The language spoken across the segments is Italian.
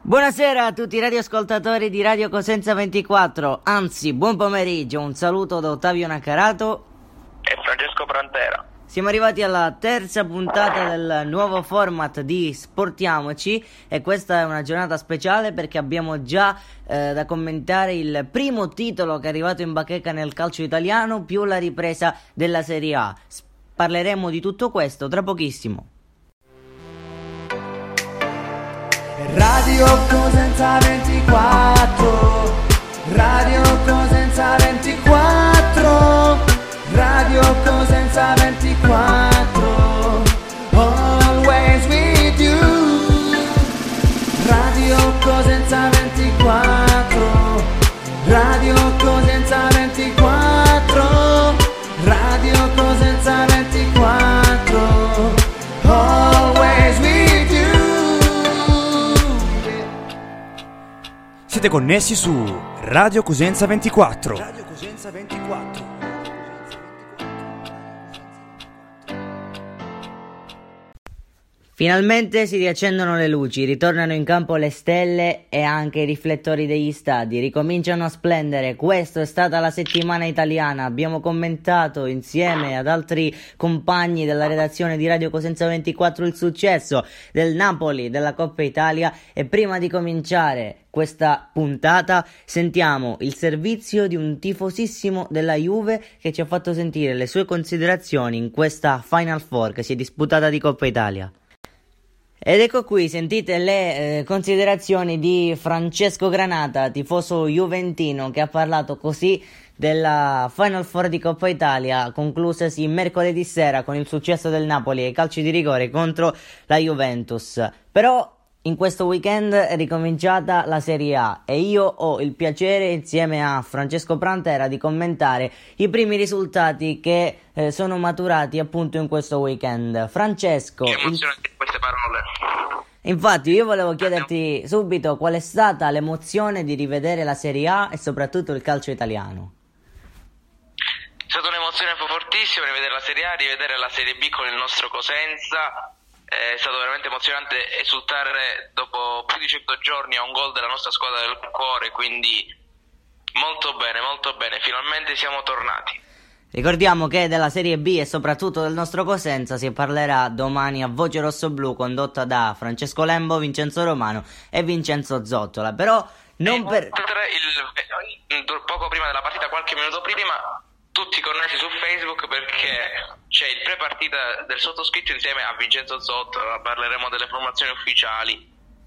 Buonasera a tutti i radioascoltatori di Radio Cosenza 24, anzi buon pomeriggio, un saluto da Ottavio Naccarato e Francesco Prantera. Siamo arrivati alla terza puntata del nuovo format di Sportiamoci e questa è una giornata speciale perché abbiamo già eh, da commentare il primo titolo che è arrivato in bacheca nel calcio italiano più la ripresa della Serie A. Parleremo di tutto questo tra pochissimo. Radio Cosenza 24 Radio Cosenza 24 Radio Cosenza 24 Siete connessi su Radio Cosenza 24. Radio Cosenza 24. Finalmente si riaccendono le luci, ritornano in campo le stelle e anche i riflettori degli stadi, ricominciano a splendere. Questa è stata la settimana italiana. Abbiamo commentato insieme ad altri compagni della redazione di Radio Cosenza 24 il successo del Napoli della Coppa Italia e prima di cominciare questa puntata sentiamo il servizio di un tifosissimo della Juve che ci ha fatto sentire le sue considerazioni in questa Final Four che si è disputata di Coppa Italia. Ed ecco qui, sentite le eh, considerazioni di Francesco Granata, tifoso juventino, che ha parlato così della Final Four di Coppa Italia, conclusasi mercoledì sera con il successo del Napoli ai calci di rigore contro la Juventus. Però in questo weekend è ricominciata la Serie A e io ho il piacere insieme a Francesco Prantera di commentare i primi risultati che eh, sono maturati appunto in questo weekend. Francesco, che emozionanti il... queste parole. Infatti io volevo chiederti subito qual è stata l'emozione di rivedere la Serie A e soprattutto il calcio italiano. È stata un'emozione fortissima rivedere la Serie A, rivedere la Serie B con il nostro Cosenza è stato veramente emozionante esultare dopo più di 100 giorni a un gol della nostra squadra del cuore, quindi molto bene, molto bene, finalmente siamo tornati. Ricordiamo che della Serie B e soprattutto del nostro Cosenza si parlerà domani a Voce Rosso Blu condotta da Francesco Lembo, Vincenzo Romano e Vincenzo Zottola. Però non per... Il, poco prima della partita, qualche minuto prima, tutti connessi su Facebook perché c'è il pre-partita del sottoscritto insieme a Vincenzo Zotto, parleremo delle formazioni ufficiali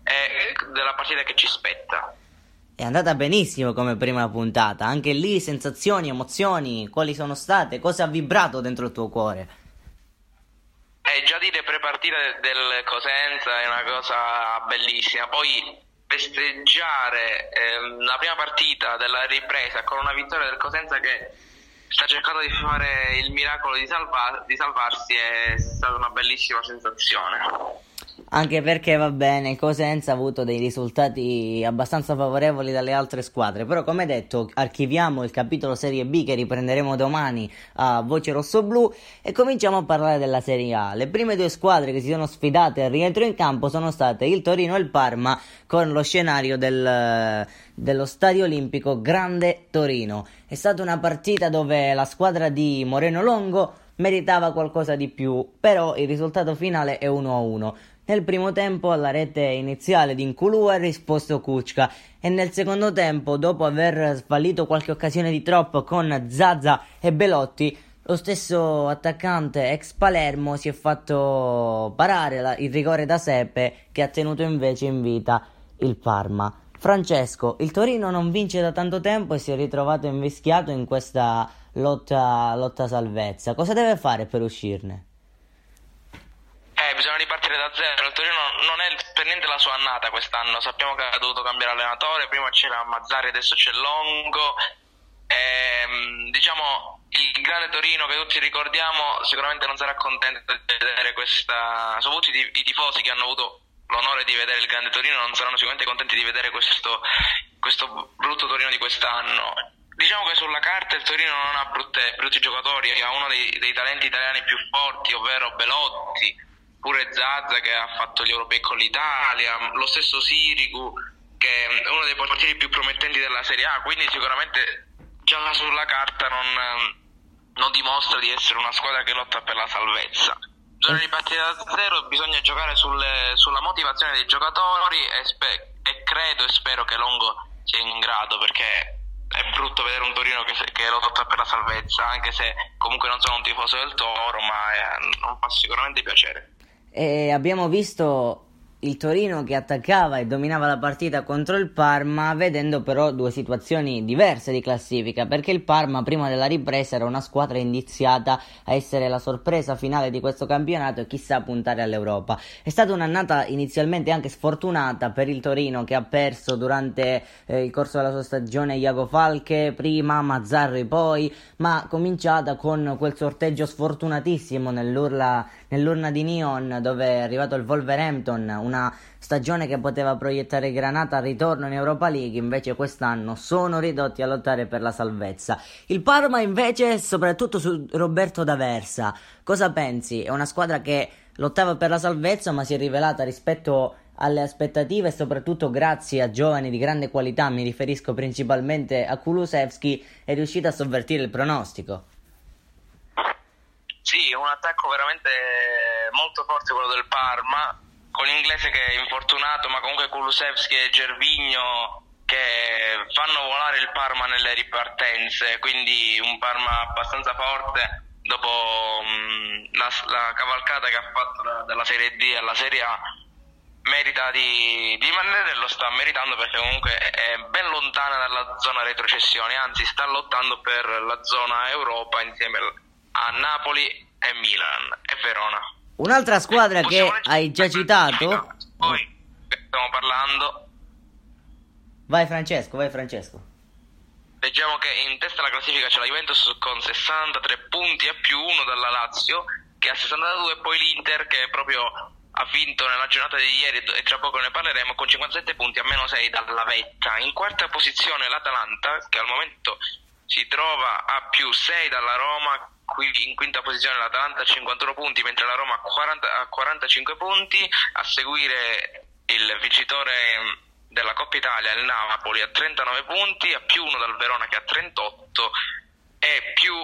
e della partita che ci spetta. È andata benissimo come prima puntata, anche lì sensazioni, emozioni, quali sono state, cosa ha vibrato dentro il tuo cuore? Eh, già dire pre-partita del Cosenza è una cosa bellissima, poi festeggiare ehm, la prima partita della ripresa con una vittoria del Cosenza che sta cercando di fare il miracolo di, salva- di salvarsi è stata una bellissima sensazione. Anche perché va bene, Cosenza ha avuto dei risultati abbastanza favorevoli dalle altre squadre. Però, come detto, archiviamo il capitolo Serie B che riprenderemo domani a Voce Rosso-Blu e cominciamo a parlare della Serie A. Le prime due squadre che si sono sfidate al rientro in campo sono state il Torino e il Parma, con lo scenario del, dello Stadio Olimpico Grande Torino. È stata una partita dove la squadra di Moreno Longo meritava qualcosa di più, però il risultato finale è 1-1. Nel primo tempo alla rete iniziale di Nkulu ha risposto Kuczka e nel secondo tempo, dopo aver sfallito qualche occasione di troppo con Zaza e Belotti, lo stesso attaccante ex Palermo si è fatto parare la, il rigore da Seppe che ha tenuto invece in vita il Parma. Francesco, il Torino non vince da tanto tempo e si è ritrovato invischiato in questa lotta, lotta salvezza. Cosa deve fare per uscirne? Eh, bisogna ripartire da zero. Il Torino non è per niente la sua annata quest'anno. Sappiamo che ha dovuto cambiare allenatore. Prima c'era Mazzari, adesso c'è Longo. Ehm, diciamo il grande Torino che tutti ricordiamo sicuramente non sarà contento di vedere questa. Soprattutto i, i tifosi che hanno avuto l'onore di vedere il grande Torino non saranno sicuramente contenti di vedere questo, questo brutto Torino di quest'anno. Diciamo che sulla carta il Torino non ha brutte, brutti giocatori, ha uno dei, dei talenti italiani più forti, ovvero Belotti, pure Zazza che ha fatto gli europei con l'Italia, lo stesso Sirigu che è uno dei portieri più promettenti della Serie A, quindi sicuramente già sulla carta non, non dimostra di essere una squadra che lotta per la salvezza. Bisogna ripartire da zero, bisogna giocare sulle, sulla motivazione dei giocatori e, spe- e credo e spero che Longo sia in grado perché è brutto vedere un Torino che, che lotta per la salvezza, anche se comunque non sono un tifoso del Toro, ma eh, non fa sicuramente piacere. E abbiamo visto il Torino che attaccava e dominava la partita contro il Parma, vedendo però due situazioni diverse di classifica, perché il Parma prima della ripresa era una squadra indiziata a essere la sorpresa finale di questo campionato e chissà puntare all'Europa. È stata un'annata inizialmente anche sfortunata per il Torino che ha perso durante eh, il corso della sua stagione Iago Falche prima, Mazzarri poi, ma cominciata con quel sorteggio sfortunatissimo nell'urla, nell'urna di Neon dove è arrivato il Wolverhampton, una stagione che poteva proiettare Granata al ritorno in Europa League, invece quest'anno sono ridotti a lottare per la salvezza. Il Parma invece, soprattutto su Roberto D'Aversa, cosa pensi? È una squadra che lottava per la salvezza ma si è rivelata rispetto alle aspettative e soprattutto grazie a giovani di grande qualità, mi riferisco principalmente a Kulusevski, è riuscita a sovvertire il pronostico. Sì, un attacco veramente molto forte quello del Parma, con l'inglese che è infortunato, ma comunque Kulusevski e Gervigno che fanno volare il Parma nelle ripartenze, quindi un Parma abbastanza forte dopo mh, la, la, cavalcata che ha fatto da, dalla Serie D alla Serie A merita di, di rimanere lo sta meritando perché comunque è ben lontana dalla zona retrocessione, anzi sta lottando per la zona Europa insieme a Napoli e Milan e Verona. Un'altra squadra che hai già citato. Poi stiamo parlando. Vai Francesco, vai Francesco. Leggiamo che in testa alla classifica c'è la Juventus con 63 punti a più uno dalla Lazio che ha 62 e poi l'Inter che proprio ha vinto nella giornata di ieri e tra poco ne parleremo con 57 punti a meno 6 dalla vetta. In quarta posizione l'Atalanta che al momento si trova a più 6 dalla Roma in quinta posizione l'Atalanta a 51 punti, mentre la Roma a 45 punti, a seguire il vincitore della Coppa Italia, il Napoli, a 39 punti, a più uno dal Verona che ha 38 e più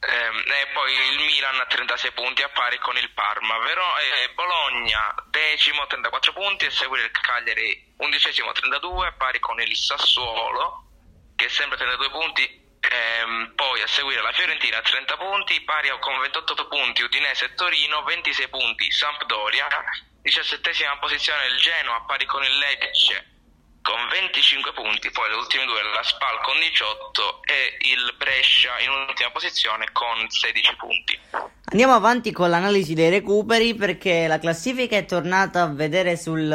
ehm, e poi il Milan a 36 punti a pari con il Parma. Vero- eh, Bologna decimo 34 punti a seguire il Cagliari undicesimo 32 a pari con il Sassuolo che è sempre 32 punti Ehm, poi a seguire la Fiorentina 30 punti, pari con 28 punti Udinese e Torino, 26 punti Sampdoria, 17 posizione il Genoa, pari con il Lecce con 25 punti, poi le ultime due la Spal con 18 e il Brescia in ultima posizione con 16 punti. Andiamo avanti con l'analisi dei recuperi perché la classifica è tornata a vedere sul,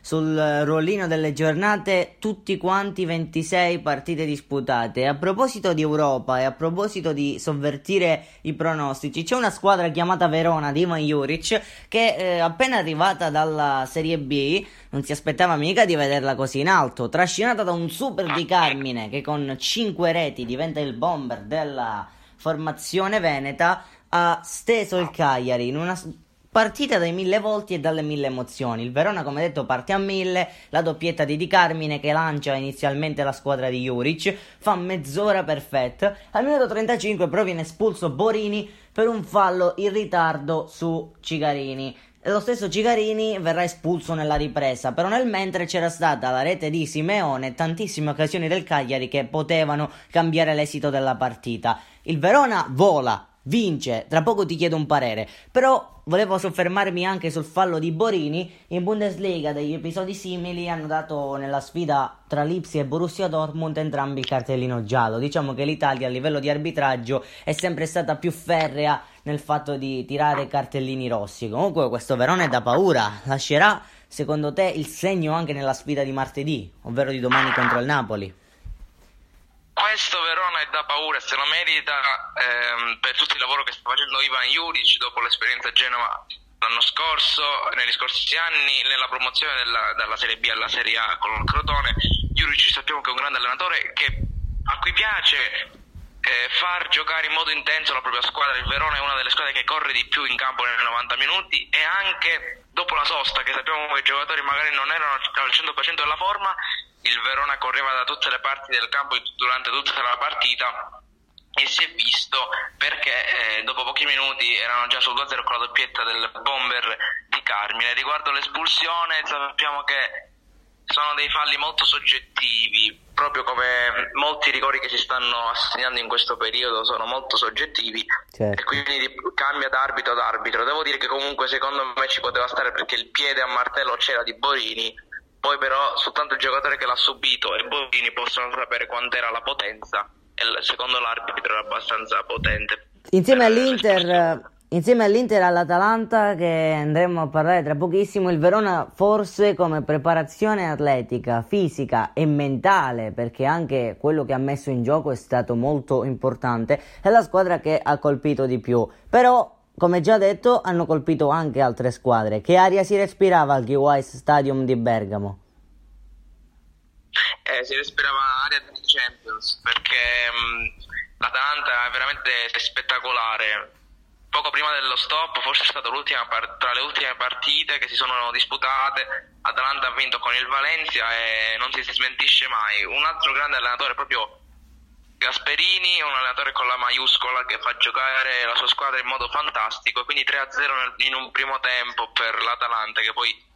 sul rollino delle giornate tutti quanti 26 partite disputate. A proposito di Europa e a proposito di sovvertire i pronostici, c'è una squadra chiamata Verona di Ivan Juric che eh, appena arrivata dalla Serie B non si aspettava mica di vederla così in alto, trascinata da un super di Carmine che con 5 reti diventa il bomber della formazione veneta ha steso il Cagliari in una partita dai mille volti e dalle mille emozioni. Il Verona, come detto, parte a mille. La doppietta di Di Carmine che lancia inizialmente la squadra di Juric fa mezz'ora perfetta. Al minuto 35 però viene espulso Borini per un fallo in ritardo su Cigarini. Lo stesso Cigarini verrà espulso nella ripresa, però nel mentre c'era stata la rete di Simeone tantissime occasioni del Cagliari che potevano cambiare l'esito della partita. Il Verona vola, vince. Tra poco ti chiedo un parere. Però volevo soffermarmi anche sul fallo di Borini. In Bundesliga degli episodi simili hanno dato nella sfida tra Lipsi e Borussia Dortmund entrambi il cartellino giallo. Diciamo che l'Italia a livello di arbitraggio è sempre stata più ferrea nel fatto di tirare cartellini rossi. Comunque questo Verona è da paura. Lascerà secondo te il segno anche nella sfida di martedì, ovvero di domani contro il Napoli? Questo Verona è da paura, se lo merita ehm, per tutto il lavoro che sta facendo Ivan Juric dopo l'esperienza a Genova l'anno scorso, negli scorsi anni, nella promozione della, dalla Serie B alla Serie A con il Crotone. Juric sappiamo che è un grande allenatore che, a cui piace eh, far giocare in modo intenso la propria squadra. Il Verona è una delle squadre che corre di più in campo nei 90 minuti e anche dopo la sosta, che sappiamo che i giocatori magari non erano al 100% della forma, il Verona correva da tutte le parti del campo durante tutta la partita e si è visto perché eh, dopo pochi minuti erano già sul 2-0 con la doppietta del bomber di Carmine. Riguardo l'espulsione sappiamo che sono dei falli molto soggettivi, proprio come molti rigori che si stanno assegnando in questo periodo sono molto soggettivi certo. e quindi cambia da arbitro ad arbitro. Devo dire che comunque secondo me ci poteva stare perché il piede a martello c'era di Borini, poi però soltanto il giocatore che l'ha subito e Borini possono sapere quant'era la potenza e secondo l'arbitro era abbastanza potente. Insieme all'Inter Insieme all'Inter e all'Atalanta che andremo a parlare tra pochissimo, il Verona forse come preparazione atletica, fisica e mentale, perché anche quello che ha messo in gioco è stato molto importante, è la squadra che ha colpito di più. Però, come già detto, hanno colpito anche altre squadre. Che aria si respirava al G-Wise Stadium di Bergamo? Eh, si respirava aria di Champions, perché mh, mm, l'Atalanta è veramente spettacolare poco prima dello stop, forse è stata part- tra le ultime partite che si sono disputate. Atalanta ha vinto con il Valencia e non si smentisce mai. Un altro grande allenatore proprio Gasperini, un allenatore con la maiuscola che fa giocare la sua squadra in modo fantastico. Quindi 3-0 in un primo tempo per l'Atalanta che poi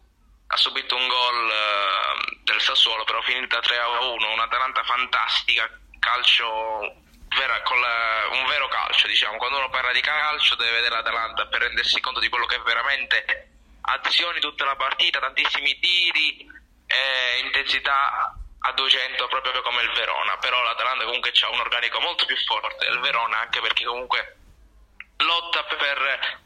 ha subito un gol eh, del Sassuolo, però finita 3-1. Un'Atalanta fantastica, calcio vera, la, un vero calcio, diciamo. Quando uno parla di calcio deve vedere l'Atalanta per rendersi conto di quello che è veramente azioni tutta la partita, tantissimi tiri, eh, intensità a 200 proprio come il Verona. Però l'Atalanta comunque ha un organico molto più forte del Verona anche perché comunque lotta per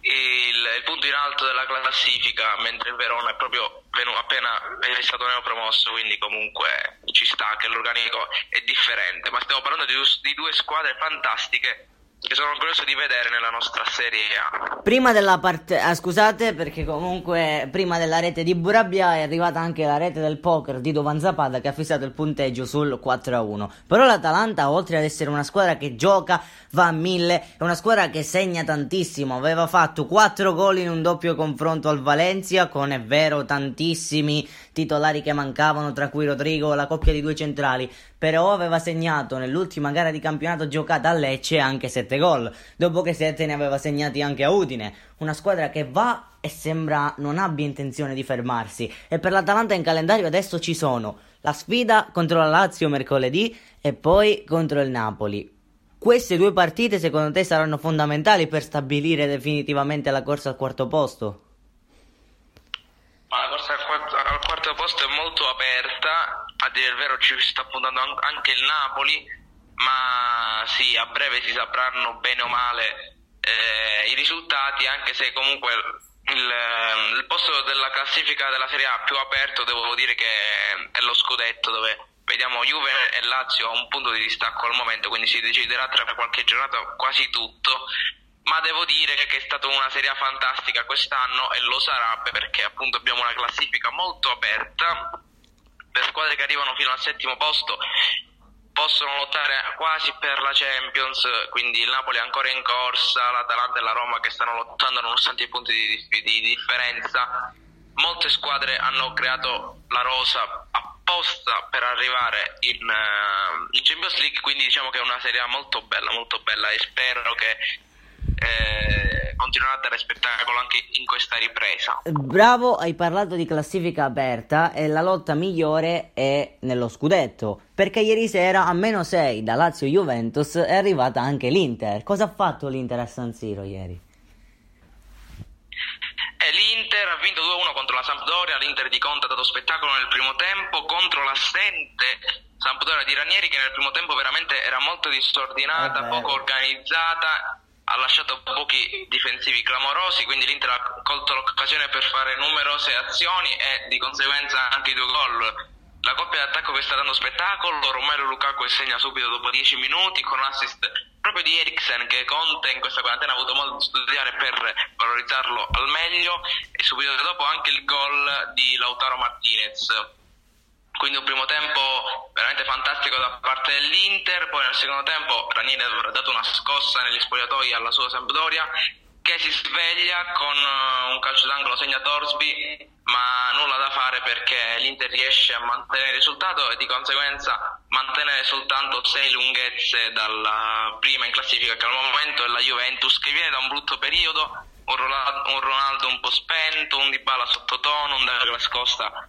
il, il, punto in alto della classifica, mentre il Verona è proprio venuto, appena è stato neopromosso, quindi comunque ci sta che l'organico è differente. Ma stiamo parlando di, di due squadre fantastiche che sono curioso di vedere nella nostra Serie A. Prima della parte... Ah, scusate perché comunque prima della rete di Burabia è arrivata anche la rete del poker di Dovan Zapata che ha fissato il punteggio sul 4-1. Però l'Atalanta oltre ad essere una squadra che gioca, va a mille, è una squadra che segna tantissimo. Aveva fatto 4 gol in un doppio confronto al Valencia con è vero tantissimi titolari che mancavano tra cui Rodrigo, la coppia di due centrali però aveva segnato nell'ultima gara di campionato giocata a Lecce anche 7 gol, dopo che 7 ne aveva segnati anche a Udine, una squadra che va e sembra non abbia intenzione di fermarsi e per l'Atalanta in calendario adesso ci sono la sfida contro la Lazio mercoledì e poi contro il Napoli. Queste due partite secondo te saranno fondamentali per stabilire definitivamente la corsa al quarto posto? Ma la corsa al posto è molto aperta a dire il vero ci sta puntando anche il Napoli, ma sì, a breve si sapranno bene o male eh, i risultati, anche se comunque il, il, posto della classifica della Serie A più aperto devo dire che è lo scudetto dove vediamo Juve e Lazio a un punto di distacco al momento, quindi si deciderà tra qualche giornata quasi tutto. Ma devo dire che è stata una serie fantastica quest'anno e lo sarà perché appunto abbiamo una classifica molto aperta le squadre che arrivano fino al settimo posto possono lottare quasi per la Champions, quindi il Napoli è ancora in corsa, l'Atalanta e la Roma che stanno lottando nonostante i punti di, di, di differenza. Molte squadre hanno creato la rosa apposta per arrivare in, uh, in Champions League, quindi diciamo che è una serie molto bella, molto bella e spero che eh, continuerà a dare spettacolo anche in questa ripresa. Bravo, hai parlato di classifica aperta e la lotta migliore è nello scudetto, perché ieri sera a meno 6 da Lazio Juventus è arrivata anche l'Inter. Cosa ha fatto l'Inter a San Siro ieri? Eh, L'Inter ha vinto 2-1 contro la Sampdoria, l'Inter di Conte ha dato spettacolo nel primo tempo contro l'assente Sampdoria di Ranieri che nel primo tempo veramente era molto disordinata, eh poco organizzata ha lasciato pochi difensivi clamorosi, quindi l'Inter ha colto l'occasione per fare numerose azioni e di conseguenza anche due gol. La coppia d'attacco che sta dando spettacolo, Romero Lukaku segna subito dopo 10 minuti con l'assist proprio di Eriksen che Conte in questa quarantena ha avuto modo di studiare per valorizzarlo al meglio e subito dopo anche il gol di Lautaro Martinez. Quindi un primo tempo veramente fantastico da parte dell'Inter, poi nel secondo tempo Ranieri ha dato una scossa negli spogliatoi alla sua Sampdoria che si sveglia con eh, un calcio d'angolo segna Torsby ma nulla da fare perché l'Inter riesce a mantenere il risultato e di conseguenza mantenere soltanto sei lunghezze dalla prima in classifica che al momento è la Juventus che viene da un brutto periodo un Ronaldo un po' spento, un Dybala sottotono, un Douglas Costa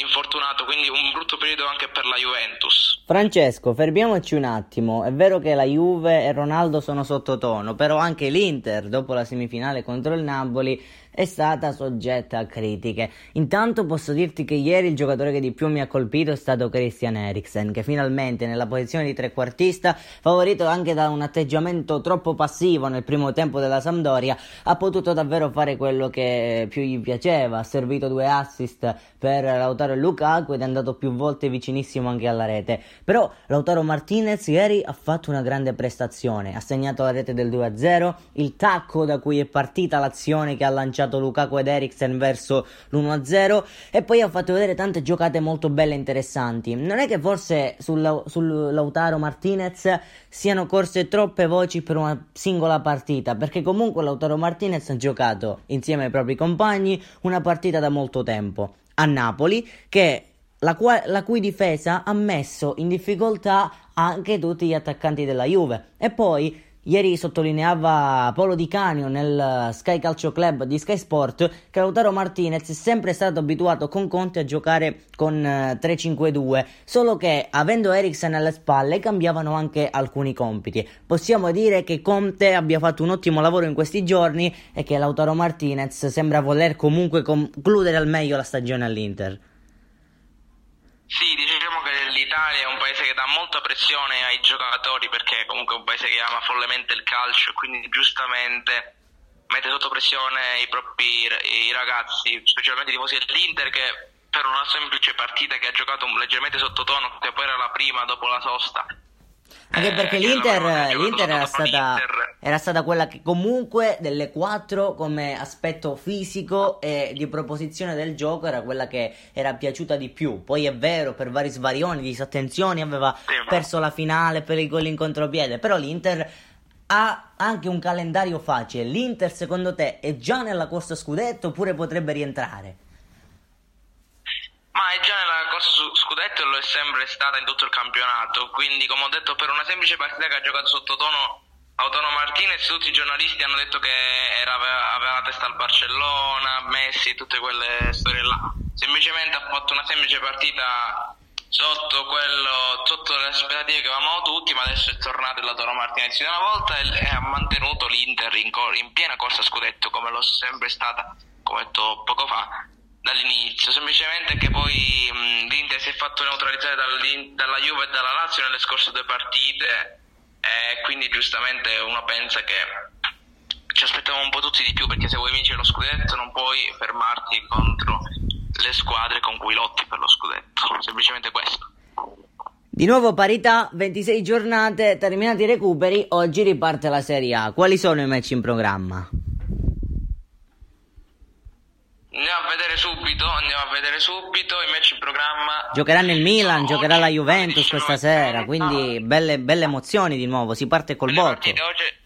infortunato, quindi un brutto periodo anche per la Juventus. Francesco, fermiamoci un attimo. È vero che la Juve e Ronaldo sono sottotono, però anche l'Inter, dopo la semifinale contro il Napoli, è stata soggetta a critiche. Intanto posso dirti che ieri il giocatore che di più mi ha colpito è stato Christian Eriksen, che finalmente nella posizione di trequartista, favorito anche da un atteggiamento troppo passivo nel primo tempo della Sampdoria, ha potuto davvero fare quello che più gli piaceva. Ha servito due assist per Lautaro e Lukaku ed è andato più volte vicinissimo anche alla rete. Però Lautaro Martinez ieri ha fatto una grande prestazione, ha segnato la rete del 2-0, il tacco da cui è partita l'azione che ha lanciato lanciato Lukaku ed Eriksen verso l'1-0 e poi ha fatto vedere tante giocate molto belle e interessanti. Non è che forse sul, sul Lautaro Martinez siano corse troppe voci per una singola partita, perché comunque Lautaro Martinez ha giocato insieme ai propri compagni una partita da molto tempo a Napoli che la, qua- la, cui difesa ha messo in difficoltà anche tutti gli attaccanti della Juve. E poi Ieri sottolineava Polo Di Canio nel Sky Calcio Club di Sky Sport che Lautaro Martinez è sempre stato abituato con Conte a giocare con 3-5-2, eh, solo che avendo Eriksen alle spalle cambiavano anche alcuni compiti. Possiamo dire che Conte abbia fatto un ottimo lavoro in questi giorni e che Lautaro Martinez sembra voler comunque concludere al meglio la stagione all'Inter. Sì, diciamo che l'Italia è un paese che dà molta pressione ai giocatori perché comunque è un paese che ama follemente il calcio e quindi giustamente mette sotto pressione i propri i ragazzi, specialmente i tifosi dell'Inter che per una semplice partita che ha giocato leggermente sottotono, che poi era la prima dopo la sosta, anche perché eh, l'Inter, l'Inter era, stata, era, stata, quella che comunque delle quattro come aspetto fisico e di proposizione del gioco era quella che era piaciuta di più. Poi è vero, per vari svarioni, disattenzioni, aveva sì, ma... perso la finale per il gol in contropiede, però l'Inter ha anche un calendario facile. L'Inter secondo te è già nella corsa scudetto oppure potrebbe rientrare? Ma è già nella corsa su scudetto e lo è sempre stata in tutto il campionato. Quindi, come ho detto, per una semplice partita che ha giocato sottotono Autono Martinez, tutti i giornalisti hanno detto che era, aveva la testa al Barcellona, Messi, tutte quelle storie là. Semplicemente ha fatto una semplice partita sotto, quello, sotto le aspettative che avevamo tutti, ma adesso è tornato il Lautaro Martinez di una volta e, ha mantenuto l'Inter in, in piena corsa scudetto come lo sempre stata, come ho detto poco fa dall'inizio, semplicemente che poi mh, l'Inter si è fatto neutralizzare dalla Juve e dalla Lazio nelle scorse due partite e quindi giustamente uno pensa che ci aspettavamo un po' tutti di più perché se vuoi vincere lo scudetto non puoi fermarti contro le squadre con cui lotti per lo scudetto, semplicemente questo. Di nuovo parità, 26 giornate, terminati i recuperi, oggi riparte la Serie A. Quali sono i match in programma? Andiamo a vedere subito, andiamo a vedere subito i match in programma. Giocheranno il Milan, giocherà la Juventus questa sera, quindi belle, belle, emozioni di nuovo, si parte col botto. Oggi,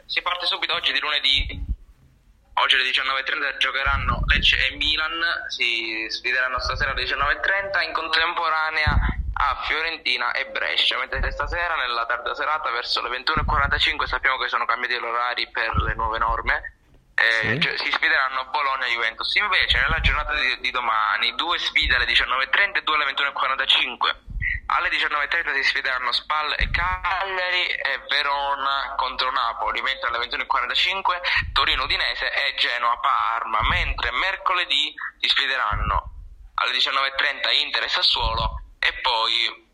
si parte subito oggi di lunedì, oggi alle 19.30 giocheranno Lecce e Milan, si sfideranno stasera alle 19.30 in contemporanea a Fiorentina e Brescia, mentre stasera nella tarda serata verso le 21.45 sappiamo che sono cambiati gli orari per le nuove norme eh, sì. cioè, si sfideranno Bologna e Juventus. Invece, nella giornata di, di, domani, due sfide alle 19.30 e due alle 21.45. Alle 19.30 si sfideranno Spal e Cagliari e Verona contro Napoli, mentre alle 21.45 Torino Udinese e Genoa Parma, mentre mercoledì si sfideranno alle 19.30 Inter e Sassuolo e poi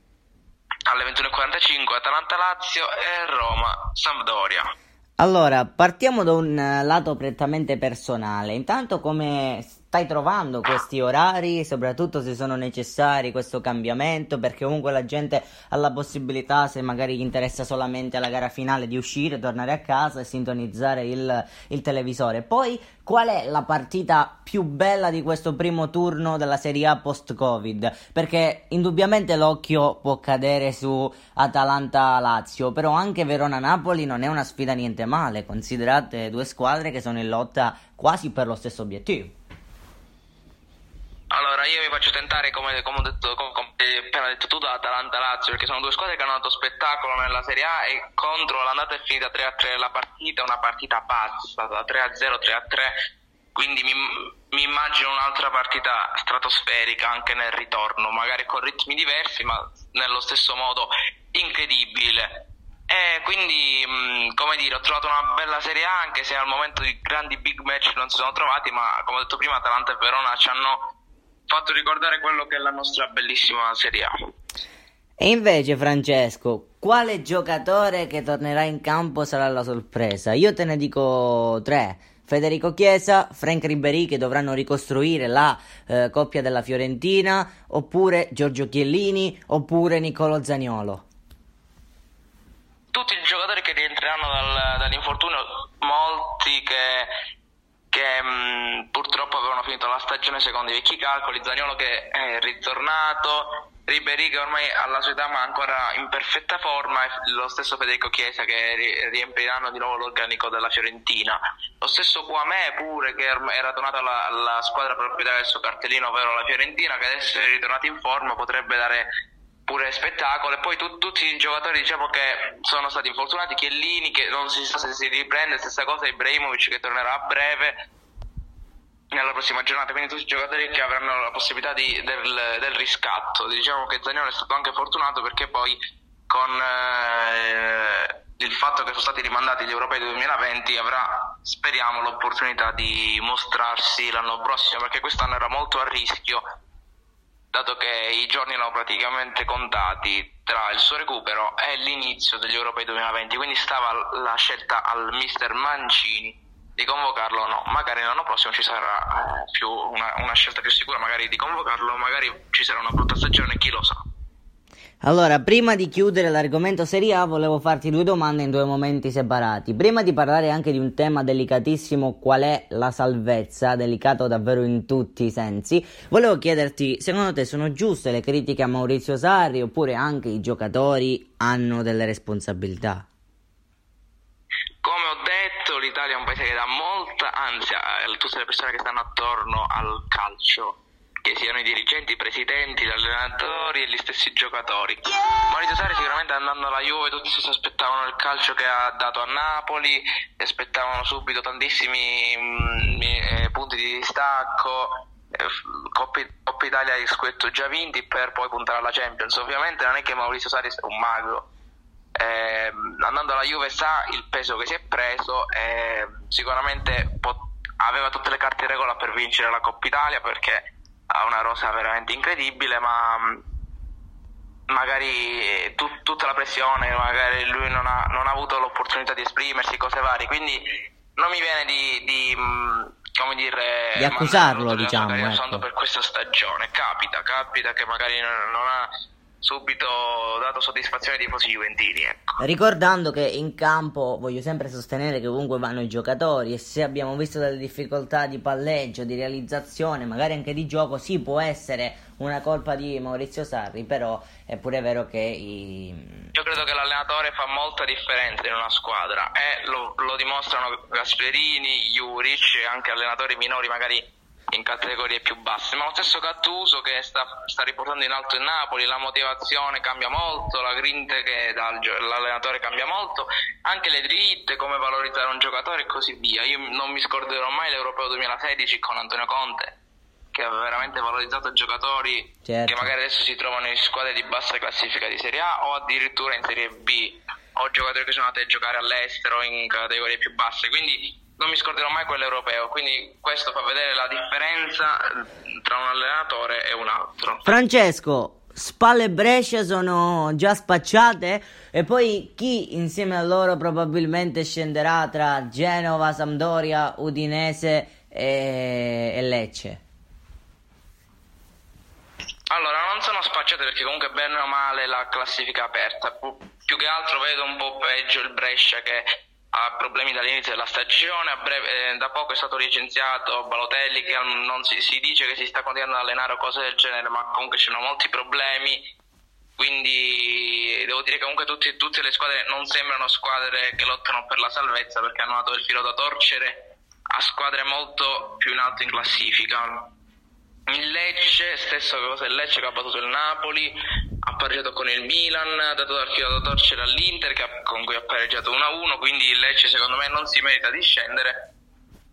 alle 21.45 Atalanta Lazio e Roma Sampdoria. Allora, partiamo da un lato prettamente personale. Intanto, come stai trovando questi orari, soprattutto se sono necessari questo cambiamento, perché comunque la gente ha la possibilità, se magari gli interessa solamente la gara finale, di uscire, tornare a casa e sintonizzare il, il televisore. Poi, qual è la partita più bella di questo primo turno della Serie A post-Covid? Perché indubbiamente l'occhio può cadere su Atalanta-Lazio, però anche Verona-Napoli non è una sfida niente male, considerate due squadre che sono in lotta quasi per lo stesso obiettivo. Allora, io mi faccio tentare, come, come detto, come, come hai appena detto tu, da Atalanta-Lazio, perché sono due squadre che hanno dato spettacolo nella Serie A e contro l'andata è finita 3-3 la partita, una partita pazza, da 3-0, 3-3, quindi mi, mi immagino un'altra partita stratosferica anche nel ritorno, magari con ritmi diversi, ma nello stesso modo incredibile. E quindi, mh, come dire, ho trovato una bella Serie A, anche se al momento di grandi big match non si sono trovati, ma come ho detto prima, Atalanta e Verona ci hanno fatto ricordare quello che è la nostra bellissima Serie A. E invece, Francesco, quale giocatore che tornerà in campo sarà la sorpresa? Io te ne dico tre. Federico Chiesa, Frank Ribéry che dovranno ricostruire la eh, coppia della Fiorentina, oppure Giorgio Chiellini, oppure Nicolo Zaniolo. Tutti i giocatori che rientreranno dal, dall'infortunio, molti che, che mh, purtroppo avevano finito la stagione secondo i vecchi calcoli, Zaniolo che è ritornato, Ribéry che ormai alla sua età ma ancora in perfetta forma e lo stesso Federico Chiesa che ri- riempiranno di nuovo l'organico della Fiorentina. Lo stesso Quamè pure che era tornato alla, alla squadra proprietaria del suo cartellino ovvero la Fiorentina che adesso è ritornato in forma potrebbe dare pure spettacolo e poi tu- tutti i giocatori diciamo che sono stati infortunati Chiellini che non si sa se si riprende stessa cosa Ibrahimovic che tornerà a breve nella prossima giornata, quindi tutti i giocatori che avranno la possibilità di, del, del, riscatto. Diciamo che Zaniolo è stato anche fortunato perché poi con eh, il fatto che sono stati rimandati gli europei del 2020 avrà, speriamo, l'opportunità di mostrarsi l'anno prossimo perché quest'anno era molto a rischio dato che i giorni erano praticamente contati tra il suo recupero e l'inizio degli europei 2020, quindi stava la scelta al mister Mancini di convocarlo o no. Magari l'anno prossimo ci sarà eh, una, una, scelta più sicura, magari di convocarlo, magari ci sarà una brutta stagione, chi lo sa. Allora, prima di chiudere l'argomento Serie A, volevo farti due domande in due momenti separati. Prima di parlare anche di un tema delicatissimo, qual è la salvezza, delicato davvero in tutti i sensi, volevo chiederti, secondo te sono giuste le critiche a Maurizio Sarri oppure anche i giocatori hanno delle responsabilità? Come ho detto, l'Italia è un paese che dà molta ansia a tutte le persone che stanno attorno al calcio, che siano i dirigenti, i presidenti, gli allenatori e gli stessi giocatori. Maurizio Sarri sicuramente andando alla Juve tutti si aspettavano il calcio che ha dato a Napoli, aspettavano subito tantissimi mh, eh, punti di distacco, eh, Coppa, Coppa Italia e Squetto già vinti per poi puntare alla Champions. Ovviamente non è che Maurizio Sarri sia un mago eh, andando alla Juve sa il peso che si è preso e sicuramente pot- aveva tutte le carte in regola per vincere la Coppa Italia perché ha una rosa veramente incredibile ma mm, magari tu- tutta la pressione magari lui non ha, non ha, avuto l'opportunità di esprimersi cose varie quindi non mi viene di, di mm, come dire di accusarlo diciamo ecco. per questa stagione capita capita che magari non, non ha subito dato soddisfazione ai tifosi juventini. Ecco. Ricordando che in campo voglio sempre sostenere che comunque vanno i giocatori e se abbiamo visto delle difficoltà di palleggio, di realizzazione, magari anche di gioco, sì può essere una colpa di Maurizio Sarri, però è pure vero che i... Io credo che l'allenatore fa molta differenza in una squadra e lo, lo dimostrano Gasperini, Juric e anche allenatori minori magari in categorie più basse, ma lo stesso Cattuso che sta, sta, riportando in alto il Napoli, la motivazione cambia molto, la grinta che dà l'allenatore cambia molto, anche le dritte, come valorizzare un giocatore e così via. Io non mi scorderò mai l'Europeo 2016 con Antonio Conte, che aveva veramente valorizzato giocatori certo. che magari adesso si trovano in squadre di bassa classifica di Serie A o addirittura in Serie B, o giocatori che sono andati a giocare all'estero in categorie più basse, quindi non mi scorderò mai quello europeo, quindi questo fa vedere la differenza tra un allenatore e un altro. Francesco, Spalle e Brescia sono già spacciate e poi chi insieme a loro probabilmente scenderà tra Genova, Sampdoria, Udinese e, e Lecce? Allora, non sono spacciate perché comunque bene o male la classifica è aperta. Più che altro vedo un po' peggio il Brescia che ha problemi dall'inizio della stagione, breve, eh, da poco è stato licenziato Balotelli che non si, si, dice che si sta continuando ad allenare o cose del genere, ma comunque ci sono molti problemi, quindi devo dire che comunque tutti, tutte le squadre non sembrano squadre che lottano per la salvezza perché hanno dato il filo da torcere a squadre molto più in alto in classifica. Il Lecce, stesso cosa il Lecce che ha battuto il Napoli, ha pareggiato con il Milan, ha dato dal filo da torcere all'Inter ha, con cui ha pareggiato 1-1, quindi il Lecce secondo me non si merita di scendere.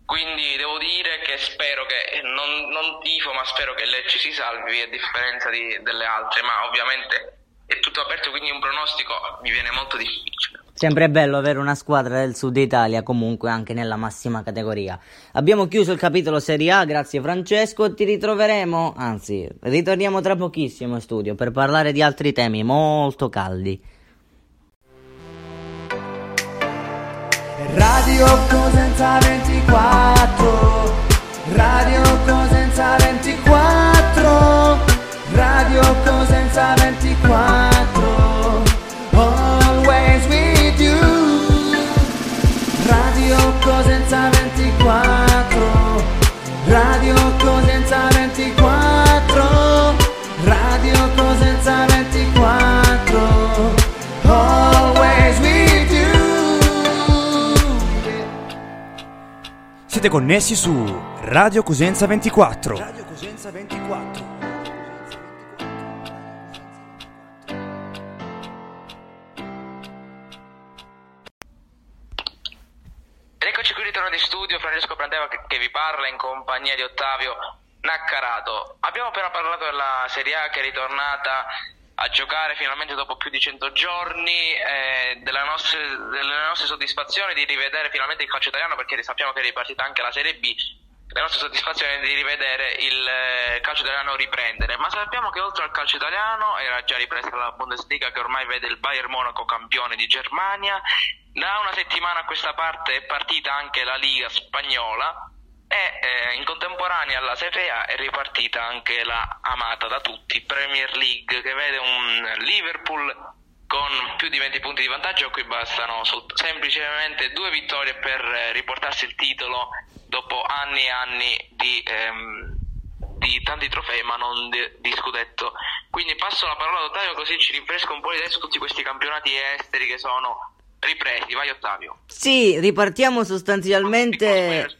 Quindi devo dire che spero che, non, non tifo, ma spero che il Lecce si salvi a differenza di, delle altre, ma ovviamente è tutto aperto, quindi un pronostico mi viene molto difficile. Sempre bello avere una squadra del sud Italia comunque anche nella massima categoria. Abbiamo chiuso il capitolo Serie A, grazie Francesco, ti ritroveremo, anzi ritorniamo tra pochissimo in studio per parlare di altri temi molto caldi. Radio Cosenza 24 Radio Cosenza 24 Radio Cosenza 24 Cosenza 24 Radio Cosenza 24 Radio Cosenza 24 Always with you. Siete connessi su Radio Cosenza 24 Radio Cosenza 24 studio Francesco Brandeva che, che vi parla in compagnia di Ottavio Naccarato. Abbiamo appena parlato della Serie A che è ritornata a giocare finalmente dopo più di 100 giorni, eh, nostre, delle nostre soddisfazioni di rivedere finalmente il calcio italiano perché sappiamo che è ripartita anche la Serie B, le nostre soddisfazioni di rivedere il eh, calcio italiano riprendere, ma sappiamo che oltre al calcio italiano era già ripresa la Bundesliga che ormai vede il Bayern Monaco campione di Germania. Da una settimana a questa parte è partita anche la Liga spagnola e eh, in contemporanea alla Serie A è ripartita anche la amata da tutti Premier League che vede un Liverpool con più di 20 punti di vantaggio a cui bastano semplicemente due vittorie per eh, riportarsi il titolo dopo anni e anni di, ehm, di tanti trofei ma non di, di, scudetto. Quindi passo la parola ad Ottavio così ci rinfresco un po' di adesso tutti questi campionati esteri che sono ripresi, vai Ottavio. Sì, ripartiamo sostanzialmente...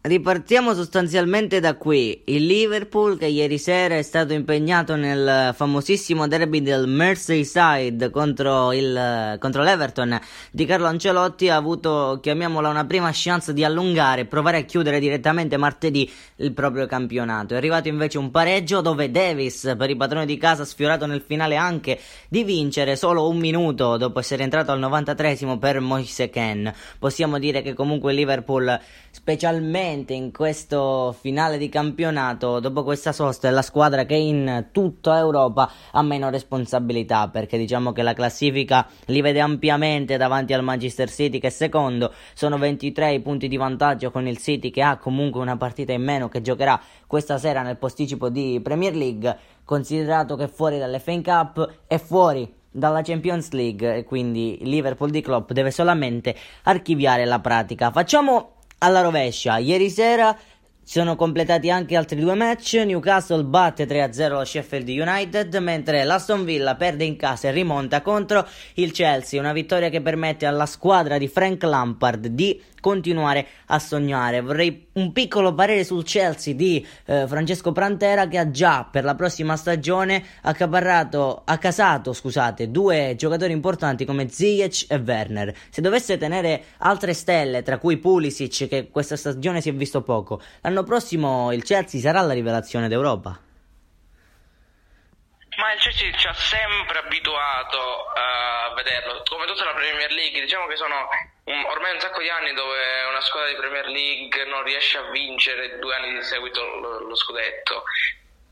Ripartiamo sostanzialmente da qui. Il Liverpool che ieri sera è stato impegnato nel famosissimo derby del Merseyside contro, il, contro l'Everton di Carlo Ancelotti ha avuto, chiamiamola, una prima chance di allungare provare a chiudere direttamente martedì il proprio campionato. È arrivato invece un pareggio dove Davis, per i padroni di casa, ha sfiorato nel finale anche di vincere solo un minuto dopo essere entrato al 93 per Moise Ken. Possiamo dire che comunque il Liverpool, specialmente sicuramente in questo finale di campionato, dopo questa sosta, è la squadra che in tutta Europa ha meno responsabilità perché diciamo che la classifica li vede ampiamente davanti al Manchester City che secondo sono 23 i punti di vantaggio con il City che ha comunque una partita in meno che giocherà questa sera nel posticipo di Premier League, considerato che fuori dall'FA Cup è fuori dalla Champions League e quindi Liverpool di Klopp deve solamente archiviare la pratica. Facciamo alla rovescia. Ieri sera sono completati anche altri due match. Newcastle batte 3-0 lo Sheffield United, mentre l'Aston Villa perde in casa e rimonta contro il Chelsea. Una vittoria che permette alla squadra di Frank Lampard di continuare a sognare. Vorrei un piccolo parere sul Chelsea di eh, Francesco Prantera che ha già per la prossima stagione accaparrato, accasato, scusate, due giocatori importanti come Ziyech e Werner. Se dovesse tenere altre stelle, tra cui Pulisic che questa stagione si è visto poco, l'anno prossimo il Chelsea sarà la rivelazione d'Europa. Ma il Chelsea ci ha sempre abituato a vederlo, come tutta la Premier League, diciamo che sono un, ormai un sacco di anni dove una squadra di Premier League non riesce a vincere due anni di seguito lo, lo scudetto.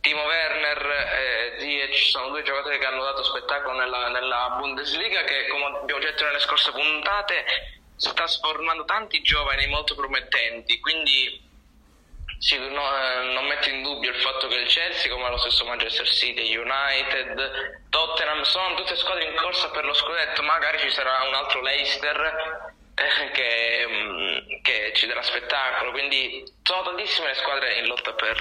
Timo Werner e Ziyech sono due giocatori che hanno dato spettacolo nella, nella Bundesliga che come abbiamo detto nelle scorse puntate sta sformando tanti giovani molto promettenti, quindi sì, no, eh, non metto in dubbio il fatto che il Chelsea, come lo stesso Manchester City, United, Tottenham, sono tutte squadre in corsa per lo scudetto, magari ci sarà un altro Leicester che, mm, che, ci darà spettacolo, quindi sono tantissime le squadre in lotta per,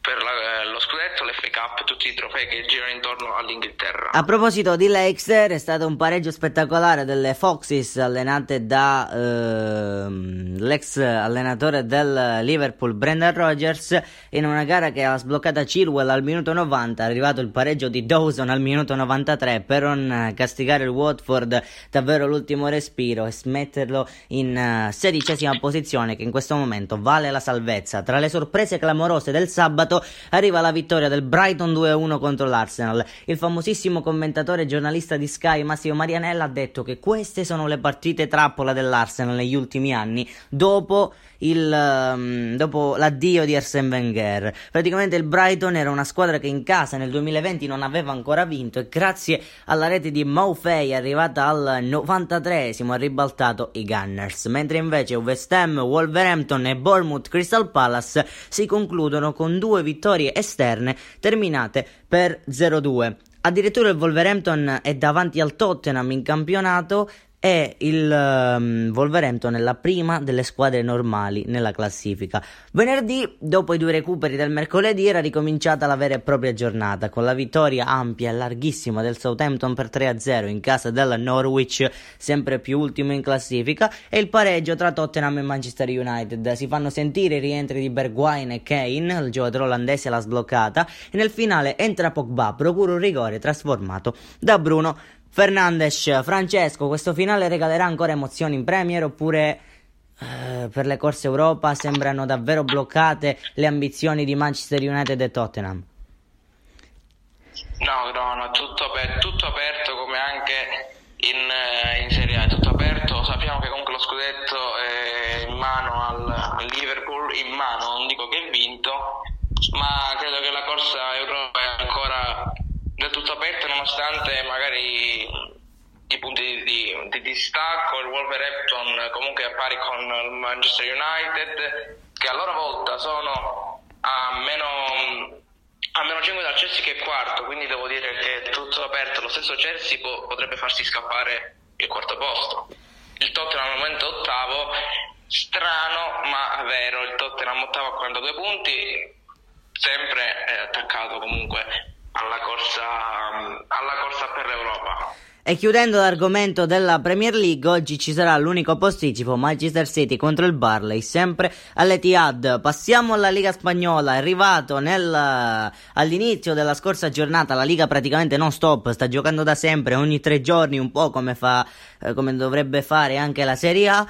per la, lo scudetto, l'FA Cup, tutti i trofei che girano intorno all'Inghilterra. A proposito di Leicester, è stato un pareggio spettacolare delle Foxes allenate da ehm, l'ex allenatore del Liverpool Brendan Rodgers in una gara che ha sbloccata Chilwell al minuto 90, è arrivato il pareggio di Dawson al minuto 93 per non castigare il Watford davvero l'ultimo respiro e smetterlo in uh, sedicesima posizione che in questo momento vale la salvezza. Tra le sorprese clamorose del sabato arriva la vittoria del Brighton 2-1 contro l'Arsenal. Il famosissimo commentatore e giornalista di Sky Massimo Marianella ha detto che queste sono le partite trappola dell'Arsenal negli ultimi anni, dopo, il, um, dopo l'addio di Arsene Wenger. Praticamente il Brighton era una squadra che in casa nel 2020 non aveva ancora vinto e grazie alla rete di Maufei arrivata al 93esimo ha ribaltato i Gunners, mentre invece West Ham, Wolverhampton e Bournemouth Crystal Palace si concludono con due vittorie esterne terminate per 0-2. Addirittura il Wolverhampton è davanti al Tottenham in campionato e il um, Wolverhampton è la prima delle squadre normali nella classifica. Venerdì, dopo i due recuperi del mercoledì, era ricominciata la vera e propria giornata con la vittoria ampia e larghissima del Southampton per 3-0 in casa della Norwich, sempre più ultimo in classifica, e il pareggio tra Tottenham e Manchester United. Si fanno sentire i rientri di Bergwijn e Kane, il giocatore olandese l'ha sbloccata, e nel finale entra Pogba, procura un rigore trasformato da Bruno Fernandes, Francesco, questo finale regalerà ancora emozioni in Premier oppure eh, per le corse Europa sembrano davvero bloccate le ambizioni di Manchester United e Tottenham? No, no, no, tutto, aperto, tutto aperto come anche in, eh, in, Serie A, tutto aperto, sappiamo che comunque lo scudetto è in mano al, al Liverpool, in mano, non dico che è vinto, ma credo che la corsa del tutto aperta nonostante magari i punti di, di, distacco, il Wolverhampton comunque è pari con il Manchester United che a loro volta sono a meno, a meno 5 dal Chelsea che è quarto, quindi devo dire che tutto aperto, lo stesso Chelsea po- potrebbe farsi scappare il quarto posto. Il Tottenham al momento ottavo, strano ma vero, il Tottenham ottavo a 42 punti, sempre attaccato comunque alla corsa, alla corsa per l'Europa. E chiudendo l'argomento della Premier League, oggi ci sarà l'unico posticipo Manchester City contro il Barley, sempre all'Etihad. Passiamo alla Liga Spagnola, è arrivato nel, all'inizio della scorsa giornata, la Liga praticamente non stop, sta giocando da sempre, ogni tre giorni, un po' come, fa, eh, come dovrebbe fare anche la Serie A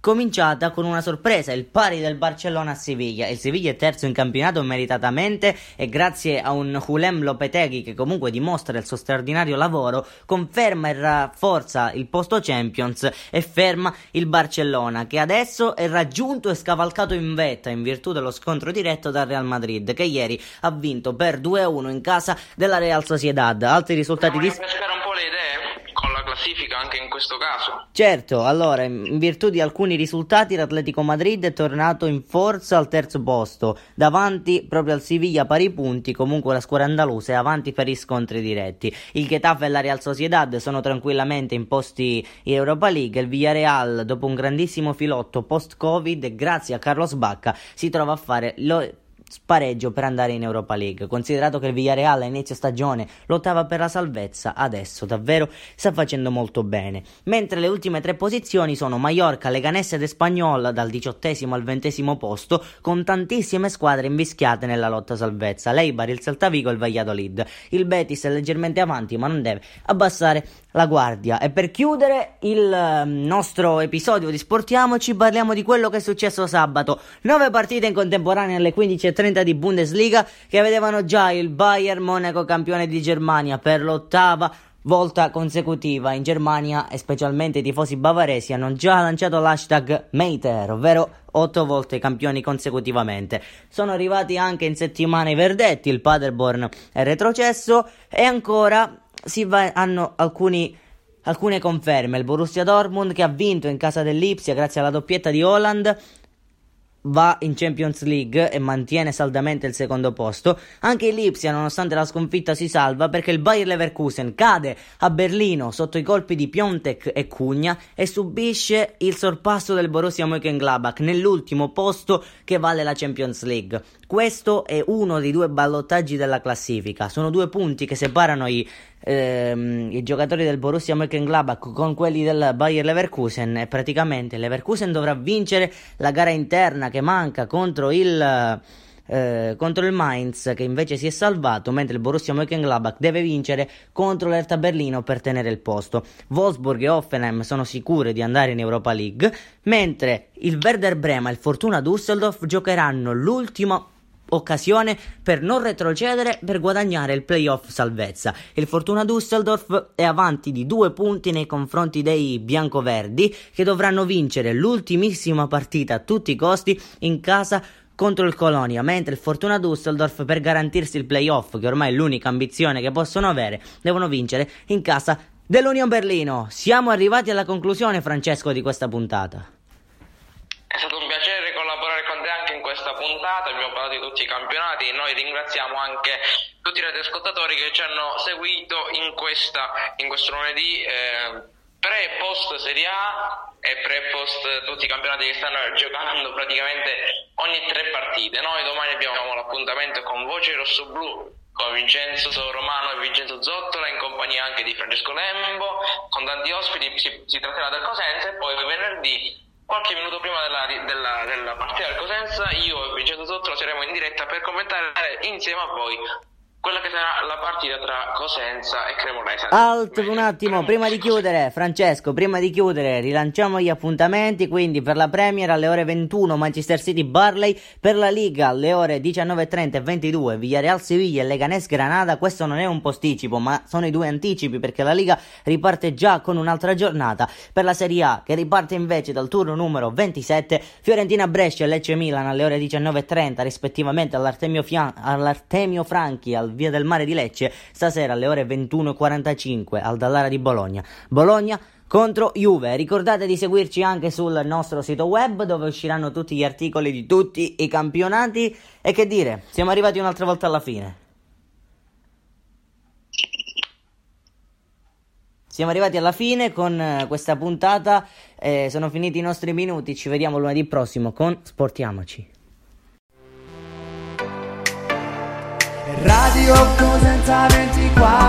cominciata con una sorpresa, il pari del Barcellona a Siviglia. Il Siviglia è terzo in campionato meritatamente e grazie a un Julem Lopetegui che comunque dimostra il suo straordinario lavoro, conferma e rafforza il posto Champions e ferma il Barcellona che adesso è raggiunto e scavalcato in vetta in virtù dello scontro diretto dal Real Madrid che ieri ha vinto per 2-1 in casa della Real Sociedad. Altri risultati di... pescare un po' le idee con la classifica anche in questo caso. Certo, allora, in virtù di alcuni risultati, l'Atletico Madrid è tornato in forza al terzo posto, davanti proprio al Siviglia pari punti, comunque la squadra andalusa è avanti per gli scontri diretti. Il Getafe e la Real Sociedad sono tranquillamente in posti in Europa League, il Villarreal dopo un grandissimo filotto post-Covid, grazie a Carlos Bacca, si trova a fare lo spareggio per andare in Europa League. Considerato che il Villarreal a inizio stagione lottava per la salvezza, adesso davvero sta facendo molto bene. Mentre le ultime tre posizioni sono Mallorca, Leganese ed Espagnola dal diciottesimo al ventesimo posto, con tantissime squadre invischiate nella lotta salvezza. L'Eibar, il Celta Vigo e il Valladolid. Il Betis è leggermente avanti, ma non deve abbassare la guardia. E per chiudere il ehm, nostro episodio di Sportiamoci, parliamo di quello che è successo sabato. Nove partite in contemporanea alle 15.30 30 di Bundesliga che vedevano già il Bayern Monaco campione di Germania per l'ottava volta consecutiva in Germania e specialmente i tifosi bavaresi hanno già lanciato l'hashtag Meiter, ovvero 8 volte campioni consecutivamente. Sono arrivati anche in settimana i verdetti, il Paderborn è retrocesso e ancora si va, hanno alcuni alcune conferme. Il Borussia Dortmund che ha vinto in casa dell'Ipsia grazie alla doppietta di Holland va in Champions League e mantiene saldamente il secondo posto. Anche Lipsia, nonostante la sconfitta, si salva perché il Bayer Leverkusen cade a Berlino sotto i colpi di Piontek e Cugna e subisce il sorpasso del Borussia Mönchengladbach nell'ultimo posto che vale la Champions League. Questo è uno dei due ballottaggi della classifica. Sono due punti che separano i, ehm, i giocatori del Borussia Mönchengladbach con quelli del Bayer Leverkusen e praticamente Leverkusen dovrà vincere la gara interna che manca contro il eh, contro il Mainz che invece si è salvato mentre il Borussia Mönchengladbach deve vincere contro l'Erta Berlino per tenere il posto. Wolfsburg e Offenheim sono sicure di andare in Europa League mentre il Werder Brema e il Fortuna Düsseldorf giocheranno l'ultima occasione per non retrocedere per guadagnare il playoff salvezza. Il Fortuna Düsseldorf è avanti di due punti nei confronti dei biancoverdi che dovranno vincere l'ultimissima partita a tutti i costi in casa contro il Colonia, mentre il Fortuna Düsseldorf per garantirsi il playoff, che ormai è l'unica ambizione che possono avere, devono vincere in casa dell'Union Berlino. Siamo arrivati alla conclusione, Francesco, di questa puntata. È stato un piacere collaborare con te anche in questa puntata, abbiamo parlato di tutti i campionati e noi ringraziamo anche tutti i radioascoltatori che ci hanno seguito in, questa, in questo lunedì. Eh, pre post Serie A e pre post tutti i campionati che stanno giocando praticamente ogni tre partite. Noi domani abbiamo l'appuntamento con Voce Rosso Blu con Vincenzo Romano e Vincenzo Zottola in compagnia anche di Francesco Lembo con tanti ospiti si, si tratterà del Cosenza e poi venerdì qualche minuto prima della, della, della partita del Cosenza io e Vincenzo Zottola saremo in diretta per commentare insieme a voi quella che sarà la partita tra Cosenza e Cremonese. Alt un attimo, prima di chiudere, Francesco, prima di chiudere, rilanciamo gli appuntamenti, quindi per la Premier alle ore 21 Manchester City Barley, per la Liga alle ore 19.30 e 22 Villarreal Sevilla e Leganés Granada, questo non è un posticipo, ma sono i due anticipi perché la Liga riparte già con un'altra giornata, per la Serie A che riparte invece dal turno numero 27 Fiorentina Brescia e Lecce Milan alle ore 19.30 rispettivamente all'Artemio, Fian- all'Artemio Franchi al Via del Mare di Lecce, stasera alle ore 21.45 al Dallara di Bologna. Bologna contro Juve. Ricordate di seguirci anche sul nostro sito web dove usciranno tutti gli articoli di tutti i campionati. E che dire, siamo arrivati un'altra volta alla fine. Siamo arrivati alla fine con eh, questa puntata, eh, sono finiti i nostri minuti, ci vediamo lunedì prossimo con Sportiamoci. Radio Cosenza 24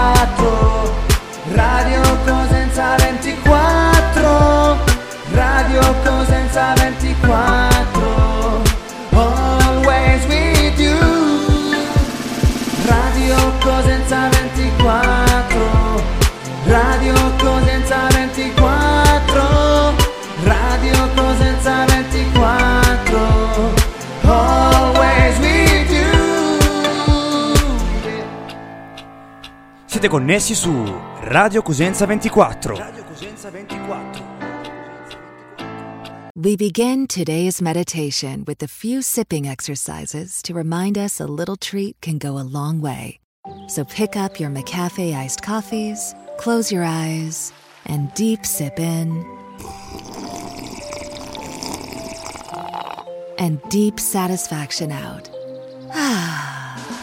Siete connessi su Radio Cosenza 24. Radio Cosenza 24. We begin today's meditation with a few sipping exercises to remind us a little treat can go a long way. So pick up your McCafe iced coffees, close your eyes, and deep sip in. And deep satisfaction out. Ah.